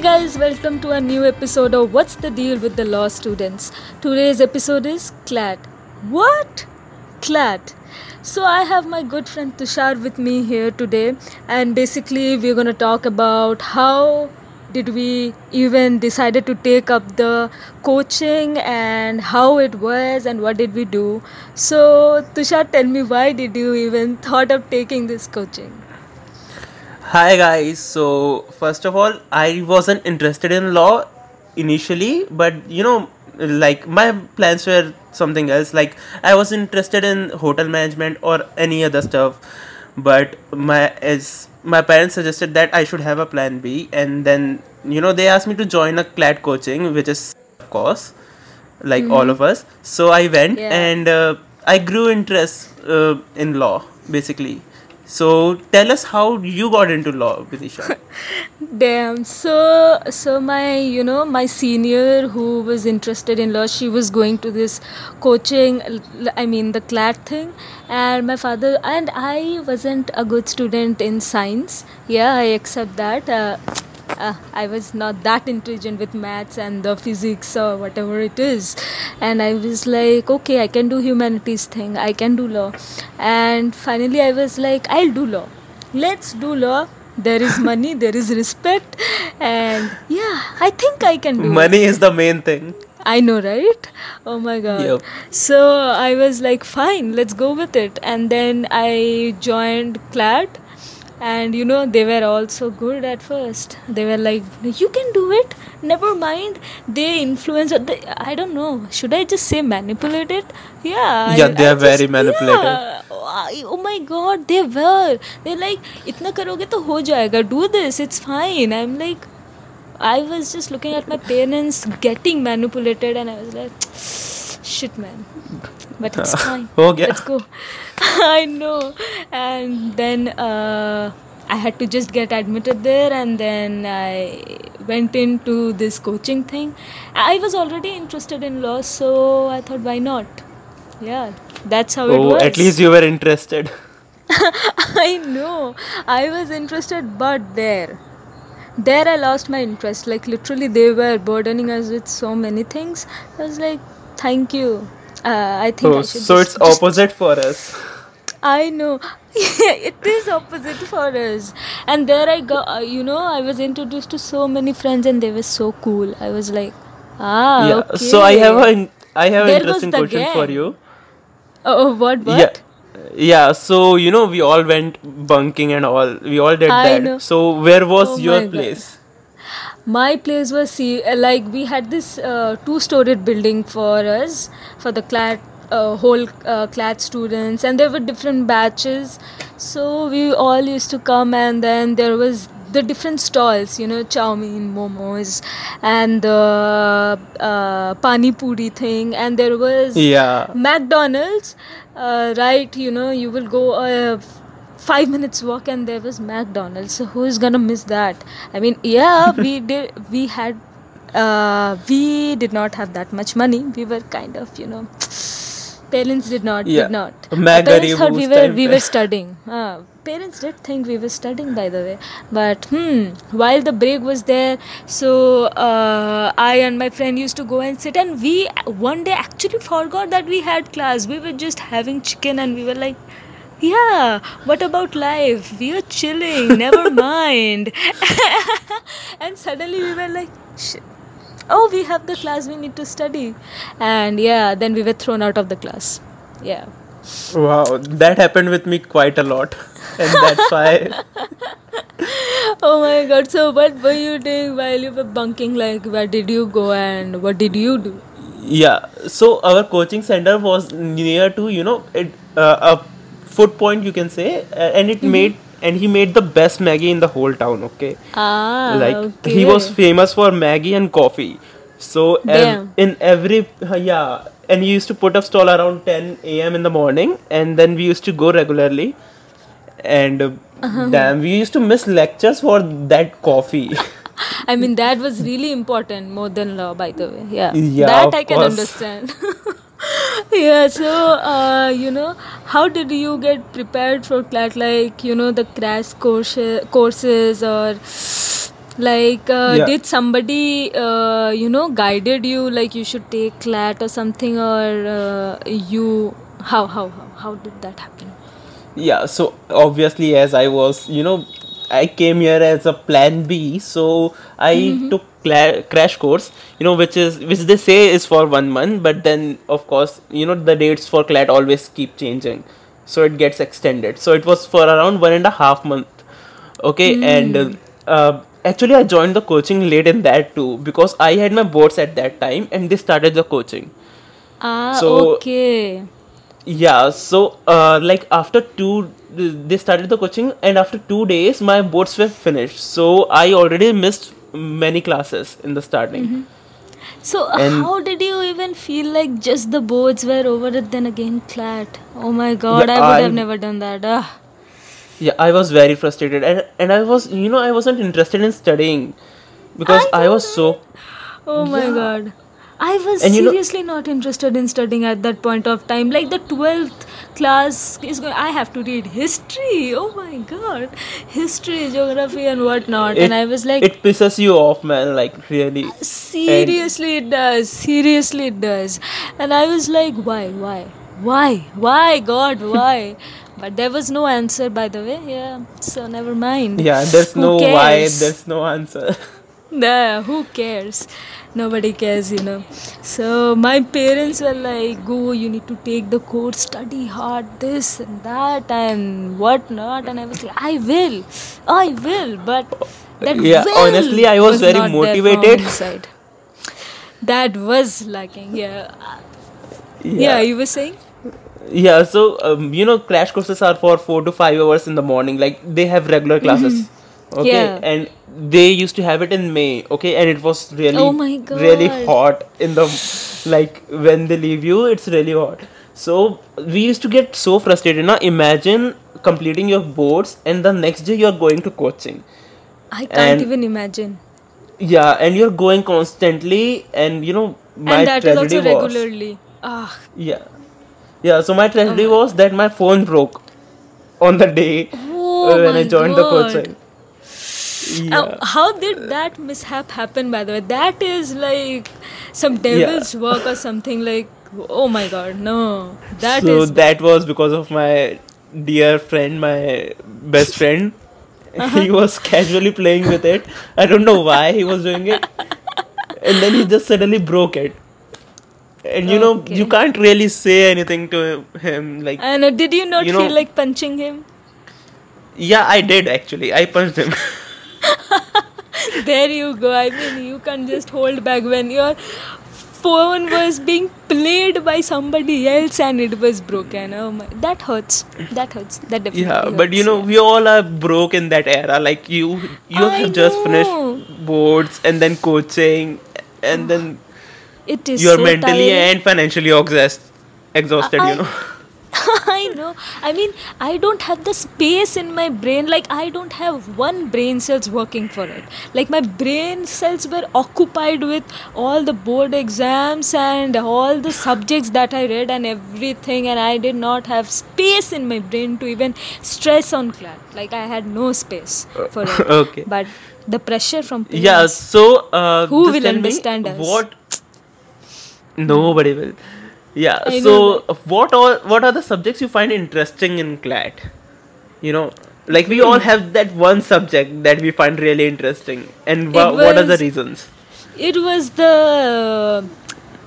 Hey guys, welcome to a new episode of What's the Deal with the Law Students. Today's episode is CLAT. What? CLAT. So I have my good friend Tushar with me here today and basically we're going to talk about how did we even decided to take up the coaching and how it was and what did we do. So Tushar tell me why did you even thought of taking this coaching? Hi guys. So first of all, I wasn't interested in law initially, but you know, like my plans were something else. Like I was interested in hotel management or any other stuff, but my as my parents suggested that I should have a plan B, and then you know they asked me to join a CLAT coaching, which is of course like all of us. So I went Yeah. and uh, I grew interest uh, in law basically. So tell us how you got into law, Vidisha. Damn. So, so my, you know, my senior who was interested in law, she was going to this coaching, I mean, the CLAT thing. And my father, and I wasn't a good student in science. Yeah, I accept that. Uh, uh, I was not that intelligent with maths and the physics or whatever it is. And I was like, okay, I can do humanities thing, I can do law. And finally, I was like, I'll do law. Let's do law. There is money, there is respect, and yeah, I think I can do. Money is the main thing. I know, right? Oh my god. Yep. So I was like, fine, let's go with it. And then I joined CLAT, and you know they were also good at first. They were like you can do it. Never mind. They influence they, i don't know. Should i just say manipulated yeah yeah I, they I are just, very manipulative. yeah. oh my god they were. They're like itna karoge to ho jayega do this. It's fine. I'm like i was just looking at my parents getting manipulated and i was like shit man but it's fine. Oh, yeah. Let's go. I know. And then uh, I had to just get admitted there, and then I went into this coaching thing. I was already interested in law, so I thought, why not? Yeah, that's how oh, it was. At least you were interested. I know. I was interested, but there. There I lost my interest. Like, literally, they were burdening us with so many things. I was like, thank you uh, I think I Oh, should so just- it's just- opposite for us. I know. it is opposite for us. And there I go. Uh, you know, I was introduced to so many friends, and they were so cool. I was like, ah, yeah. okay. So I have a I have an There interesting question for you. Oh, what? What? Yeah. Yeah, so you know we all went bunking and all. We all did I that. know. So where was Oh your God. My place was see uh, like we had this uh, two-storied building for us for the uh, whole uh, CLAT students, and there were different batches. So we all used to come, and then there was the different stalls, you know, chow mein, momos, and the uh, pani puri thing, and there was Yeah. McDonald's, uh, right? You know, you will go uh, five minutes walk and there was McDonald's. So who is gonna miss that? I mean, yeah, we did. We had. Uh, we did not have that much money. We were kind of, you know, parents did not. Yeah. Did not. Parents thought we were we were studying. Uh, parents did think we were studying, by the way. But hmm, while the break was there, so uh, I and my friend used to go and sit, and we one day actually forgot that we had class. We were just having chicken, and we were like yeah, what about life? We are chilling, never mind. and suddenly we were like. Oh, we have the class, we need to study. And yeah, then we were thrown out of the class. Yeah. Wow, that happened with me quite a lot, and that's why. Oh my god, so what were you doing while you were bunking? Like, where did you go and what did you do? Yeah, so our coaching center was near to you know it uh, a food point you can say, uh, and Mm-hmm. it made and he made the best Maggi in the whole town. Okay, Ah, like okay. he was famous for Maggi and coffee. So ev- in every uh, yeah, and he used to put up stall around 10 a.m. in the morning, and then we used to go regularly. And uh, Uh-huh. damn, we used to miss lectures for that coffee. I mean, that was really important more than law, by the way. Yeah. Yeah, that I can course. understand. yeah, so, uh, you know, how did you get prepared for CLAT? Like, you know, the crash course, courses or Like, uh, Yeah. did somebody, uh, you know, guided you like you should take CLAT or something, or uh, you? How how how how did that happen? Yeah, so obviously, as I was, you know, I came here as a plan B, so I took cla- crash course, you know, which is which they say is for one month, but then of course, you know, the dates for CLAT always keep changing, so it gets extended. So it was for around one and a half month, okay, and uh, uh, actually I joined the coaching late in that too because I had my boards at that time, and they started the coaching. Ah, So okay. Yeah, so uh, like after two, they started the coaching, and after two days, my boards were finished. So I already missed many classes in the starting. So uh, And- how did you even feel like just the boards were over it then again CLAT? Oh my god, Yeah, I would I- have never done that. Ah. Yeah, I was very frustrated, and and I was, you know, I wasn't interested in studying because I I, was so Oh my Yeah. god. I was And you know- seriously not interested in studying at that point of time. Like the 12th class is going, I have to read history. Oh my god. History, geography, and whatnot. and I was like, it pisses you off, man. Like really. Uh, seriously, it does. Seriously, it does. And I was like, why, why, why, why, God, why? But there was no answer, by the way. Yeah, so never mind. Yeah, there's Who no why. There's no answer. Nah, who cares? Nobody cares, you know. So my parents were like, "Go, you need to take the course, study hard, this and that, and whatnot." And I was like, "I will, I will," but that Yeah, honestly, I was very there from motivated. That was lacking. Yeah. yeah, You were saying? Yeah, so um, you know, crash courses are for four to five hours in the morning. Like they have regular classes, okay, Yeah. and they used to have it in May, okay, and it was really, Oh my really hot in the like when they leave you, it's really hot. So we used to get so frustrated. Now imagine completing your boards and the next day you're going to coaching. I can't And- even imagine. Yeah, and you're going constantly, and you know my and that is tragedy also was regularly. Ah, yeah, yeah. So my tragedy was that my phone broke on the day Oh uh, when I my joined the coaching. Yeah. how did that mishap happen by the way that is like some devil's work or something like oh my god no That so is that was because of my dear friend, my best friend. Uh-huh. He was casually playing with it. I don't know why he was doing it, and then he just suddenly broke it. And you know, Okay. you can't really say anything to him. Like, and uh, did you not You know- feel like punching him yeah, I did actually. I punched him. there you go i mean you can't just hold back when your phone was being played by somebody else and it was broken oh my that hurts that hurts that definitely hurts. yeah, but you know, we all are broke in that era. Like you, you I have just finished boards and then coaching, and then it is you're so mentally tiring. and financially exhaust, exhausted. I- you know. I know. I mean, I don't have the space in my brain. Like, I don't have one brain cells working for it. Like, my brain cells were occupied with all the board exams and all the subjects that I read and everything, and I did not have space in my brain to even stress on class. Like, I had no space for it. okay. But the pressure from parents. Yeah. So, uh, Who will understand us? What? Nobody will. Yeah. I so, what all? What are the subjects you find interesting in CLAT? You know, like we all Hmm. have that one subject that we find really interesting, and wha- It what are the reasons? it was the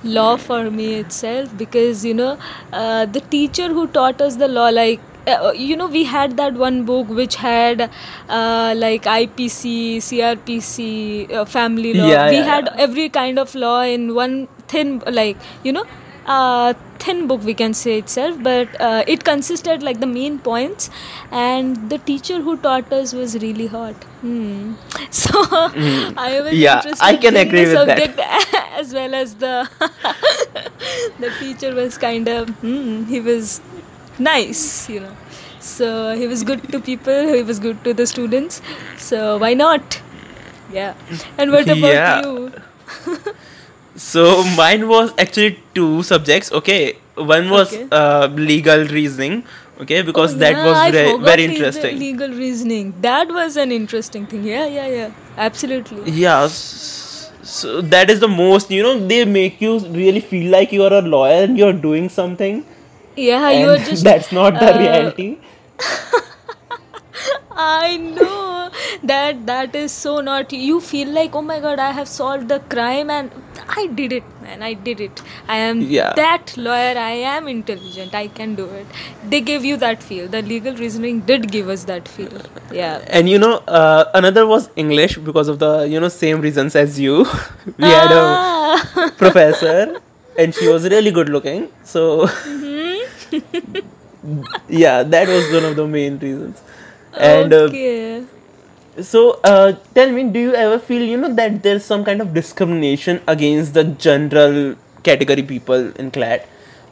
law for me itself because you know uh, the teacher who taught us the law like uh, you know we had that one book which had uh, like ipc crpc uh, family law Yeah, we yeah, had yeah. every kind of law in one thin like you know uh, thin book we can say itself but uh, it consisted like the main points and the teacher who taught us was really hot hmm. so i was Mm. Yeah, interested I can in agree the with that. as well as the the teacher was kind of hmm, he was nice you know so he was good to people he was good to the students so why not yeah and what about Yeah. you So mine was actually two subjects. Okay, one was Okay. uh, legal reasoning, Okay, because Oh, that yeah, was I very, forgot very legal- interesting. Legal reasoning. That was an interesting thing. Yeah, yeah, yeah. Absolutely. Yeah, so that is the most, you know, they make you really feel like you are a lawyer and you're doing something, Yeah, you are just. that's not the uh, reality. I know that that is so not. You feel like, oh my god, I have solved the crime and I did it, man. I did it. I am Yeah. that lawyer. I am intelligent. I can do it. They gave you that feel. The legal reasoning did give us that feel. Yeah. And you know, uh, another was English because of the, you know, same reasons as you. we had a Ah. professor and she was really good looking. So, yeah, that was one of the main reasons. And uh, okay. So, uh, tell me, do you ever feel, you know, that there's some kind of discrimination against the general category people in CLAT?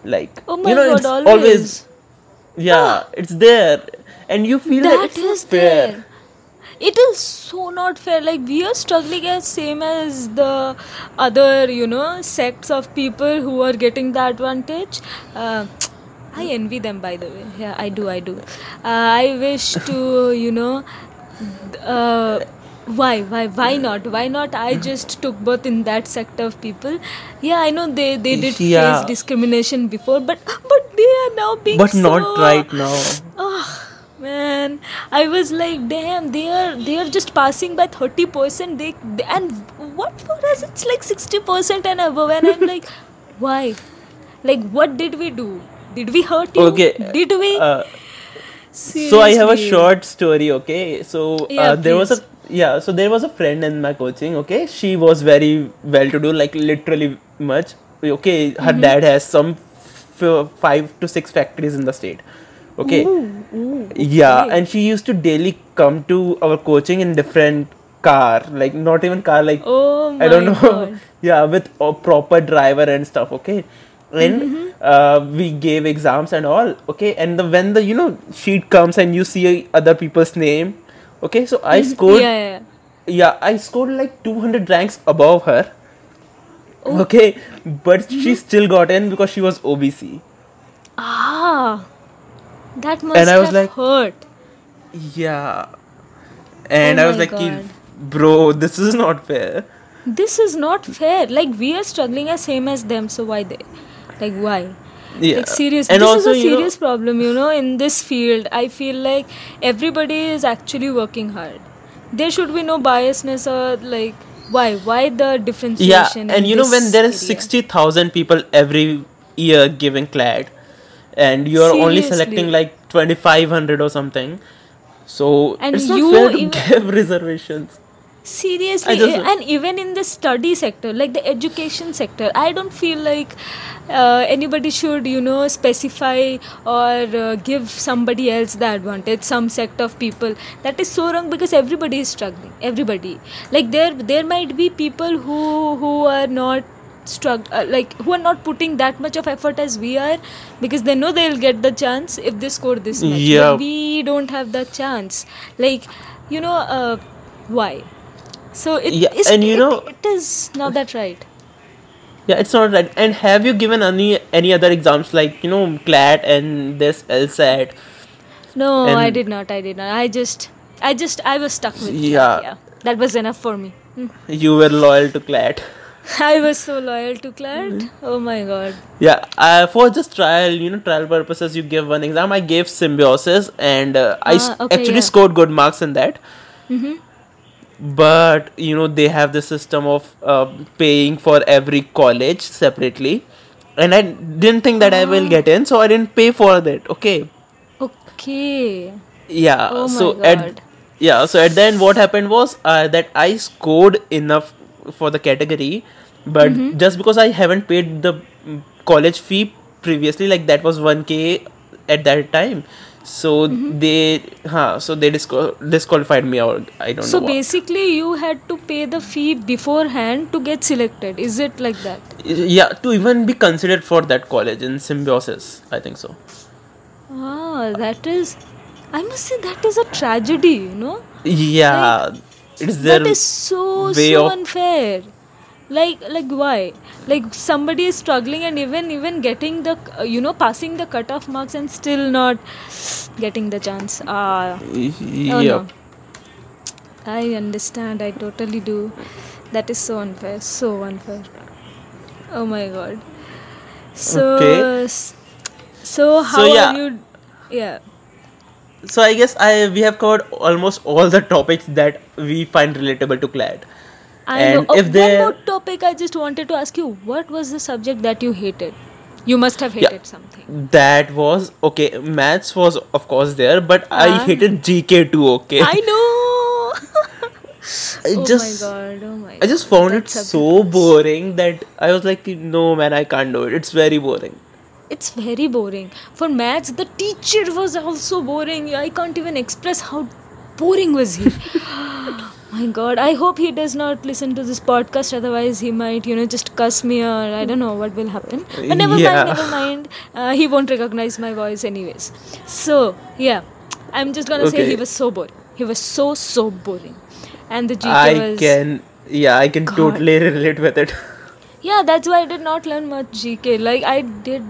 Like, oh my you know, god, it's always. always, yeah, it's there. And you feel that, That it's not is fair. there. It is so not fair. Like we are struggling as same as the other, you know, sects of people who are getting the advantage. Uh, I envy them, by the way. Yeah, I do. I do. Uh, I wish to, you know, uh, why, why, why not? Why not? I just took birth in that sector of people. Yeah, I know they they did Yeah. face discrimination before, but but they are now being But not right now. Oh man, I was like, damn, they are they are just passing by thirty percent. They, they and what for us? It's like sixty percent and above, and I'm like, why? Like, what did we do? Did we hurt you? Okay. Did we? Uh, so I have a short story, okay? So Yeah, uh, there was a yeah, so there was a friend in my coaching, okay? She was very well to do, like literally much. Okay, her Mm-hmm. dad has some f- five to six factories in the state. Okay. Ooh, ooh, Yeah, and she used to daily come to our coaching in different car, like not even car, like Oh I don't know. Yeah, with a proper driver and stuff. Okay, and Mm-hmm. uh, we gave exams and all. Okay, and the when the you know sheet comes and you see other people's name. Okay, so I scored. Mm-hmm. Yeah, yeah. Yeah, I scored like 200 ranks above her. Oh. Okay, but she still got in because she was OBC. Ah, that must And I was have like- hurt. Yeah, and Oh I was like, bro, this is not fair. This is not fair. Like we are struggling as same as them, so why they? Like why? Yeah, Like serious. And this also, is a you know- serious problem, you know. In this field, I feel like everybody is actually working hard. There should be no biasness or like why? Why the differentiation yeah and you know when there is area? 60000 people every year giving CLAT and you are only selecting like 2500 or something so And it's not you fair to even- give reservations seriously and even in the study sector like the education sector i don't feel like uh, anybody should you know specify or uh, give somebody else the advantage some sect of people. That is so wrong because everybody is struggling everybody. Like there there might be people who who are not strugg- uh, like who are not putting that much of effort as we are because they know they'll get the chance if they score this much. Yeah. but we don't have that chance. Like you know uh, why so it Yeah, is- and you it- know- it is not that right. yeah it's not right and have you given any any other exams like you know clat and this lsat No, I did not. I did not. I just, I just, I was stuck with. Yeah. That, yeah, that was enough for me. Hmm. you were loyal to clat I was so loyal to CLAT. Mm-hmm. Oh my god. Yeah, uh, for just trial, you know, trial purposes, you give one exam. I gave symbiosis, and uh, I Ah, okay, actually yeah. scored good marks in that. Mm-hmm. But you know, they have the system of uh, paying for every college separately, and I didn't think that I Ah. will get in, so I didn't pay for that. Okay, Okay. yeah. Oh my so God. at yeah, so at the end, what happened was uh, that I scored enough for the category, but Mm-hmm. just because I haven't paid the mm, college fee previously, like that was one k at that time, so Mm-hmm. they, huh, so they disqual- disqualified me or I don't So know. so basically, you had to pay the fee beforehand to get selected. Is it like that? yeah, to even be considered for that college in symbiosis, I think so. Ah, that is. I must say that is a tragedy. You know. Yeah, it's their that is so so unfair like like why? Like somebody is struggling and even even getting the uh, you know passing the cutoff marks and still not getting the chance. Ah. Oh no. i understand. I totally do. That is so unfair. So unfair. Oh my god. So Okay. so how yeah. are you yeah. So I guess I we have covered almost all the topics that we find relatable to CLAT. I And know. Oh, if one more topic I just wanted to ask you. What was the subject that you hated? You must have Yeah. hated something. That was okay. Maths was of course there, but I Ah. hated GK too. Okay, I know. I oh just my god. Oh my. I just found it so boring that I was like, no man, I can't do it. It's very boring. It's very boring. For maths, the teacher was also boring. I can't even express how boring was he. my god. I hope he does not listen to this podcast. Otherwise, he might, you know, just cuss me or I don't know what will happen. But never Yeah. mind. Never mind. Uh, he won't recognize my voice anyways. So yeah, I'm just gonna say he was so boring. He was so so boring, and the GK I was. can, yeah, I can God. totally relate with it. Yeah, that's why I did not learn much GK. Like I did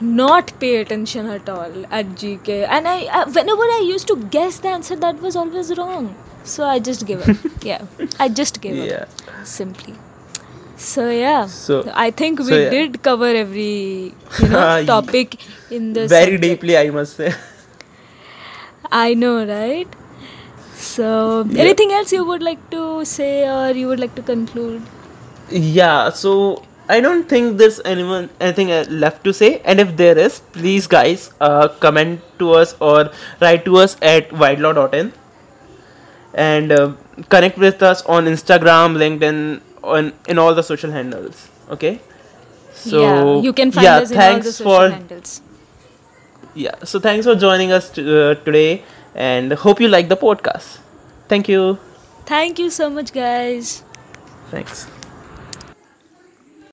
not pay attention at all at GK, and I uh, whenever I used to guess the answer, that was always wrong. So I just gave up. yeah, I just gave Yeah. up simply. So yeah, So- I think we so, yeah. did cover every you know topic in this. Very deeply, I must say. I know, right? So, Yeah. anything else you would like to say or you would like to conclude? Yeah, so I don't think there's anyone anything uh, left to say, and if there is, please guys, uh, comment to us or write to us at widelaw.in and uh, connect with us on Instagram, LinkedIn, on in all the social handles. Okay. So yeah, you can find yeah, us in all the thanks social for handles. yeah. So thanks for joining us t- uh, today, and hope you like the podcast. Thank you. Thank you so much, guys. Thanks.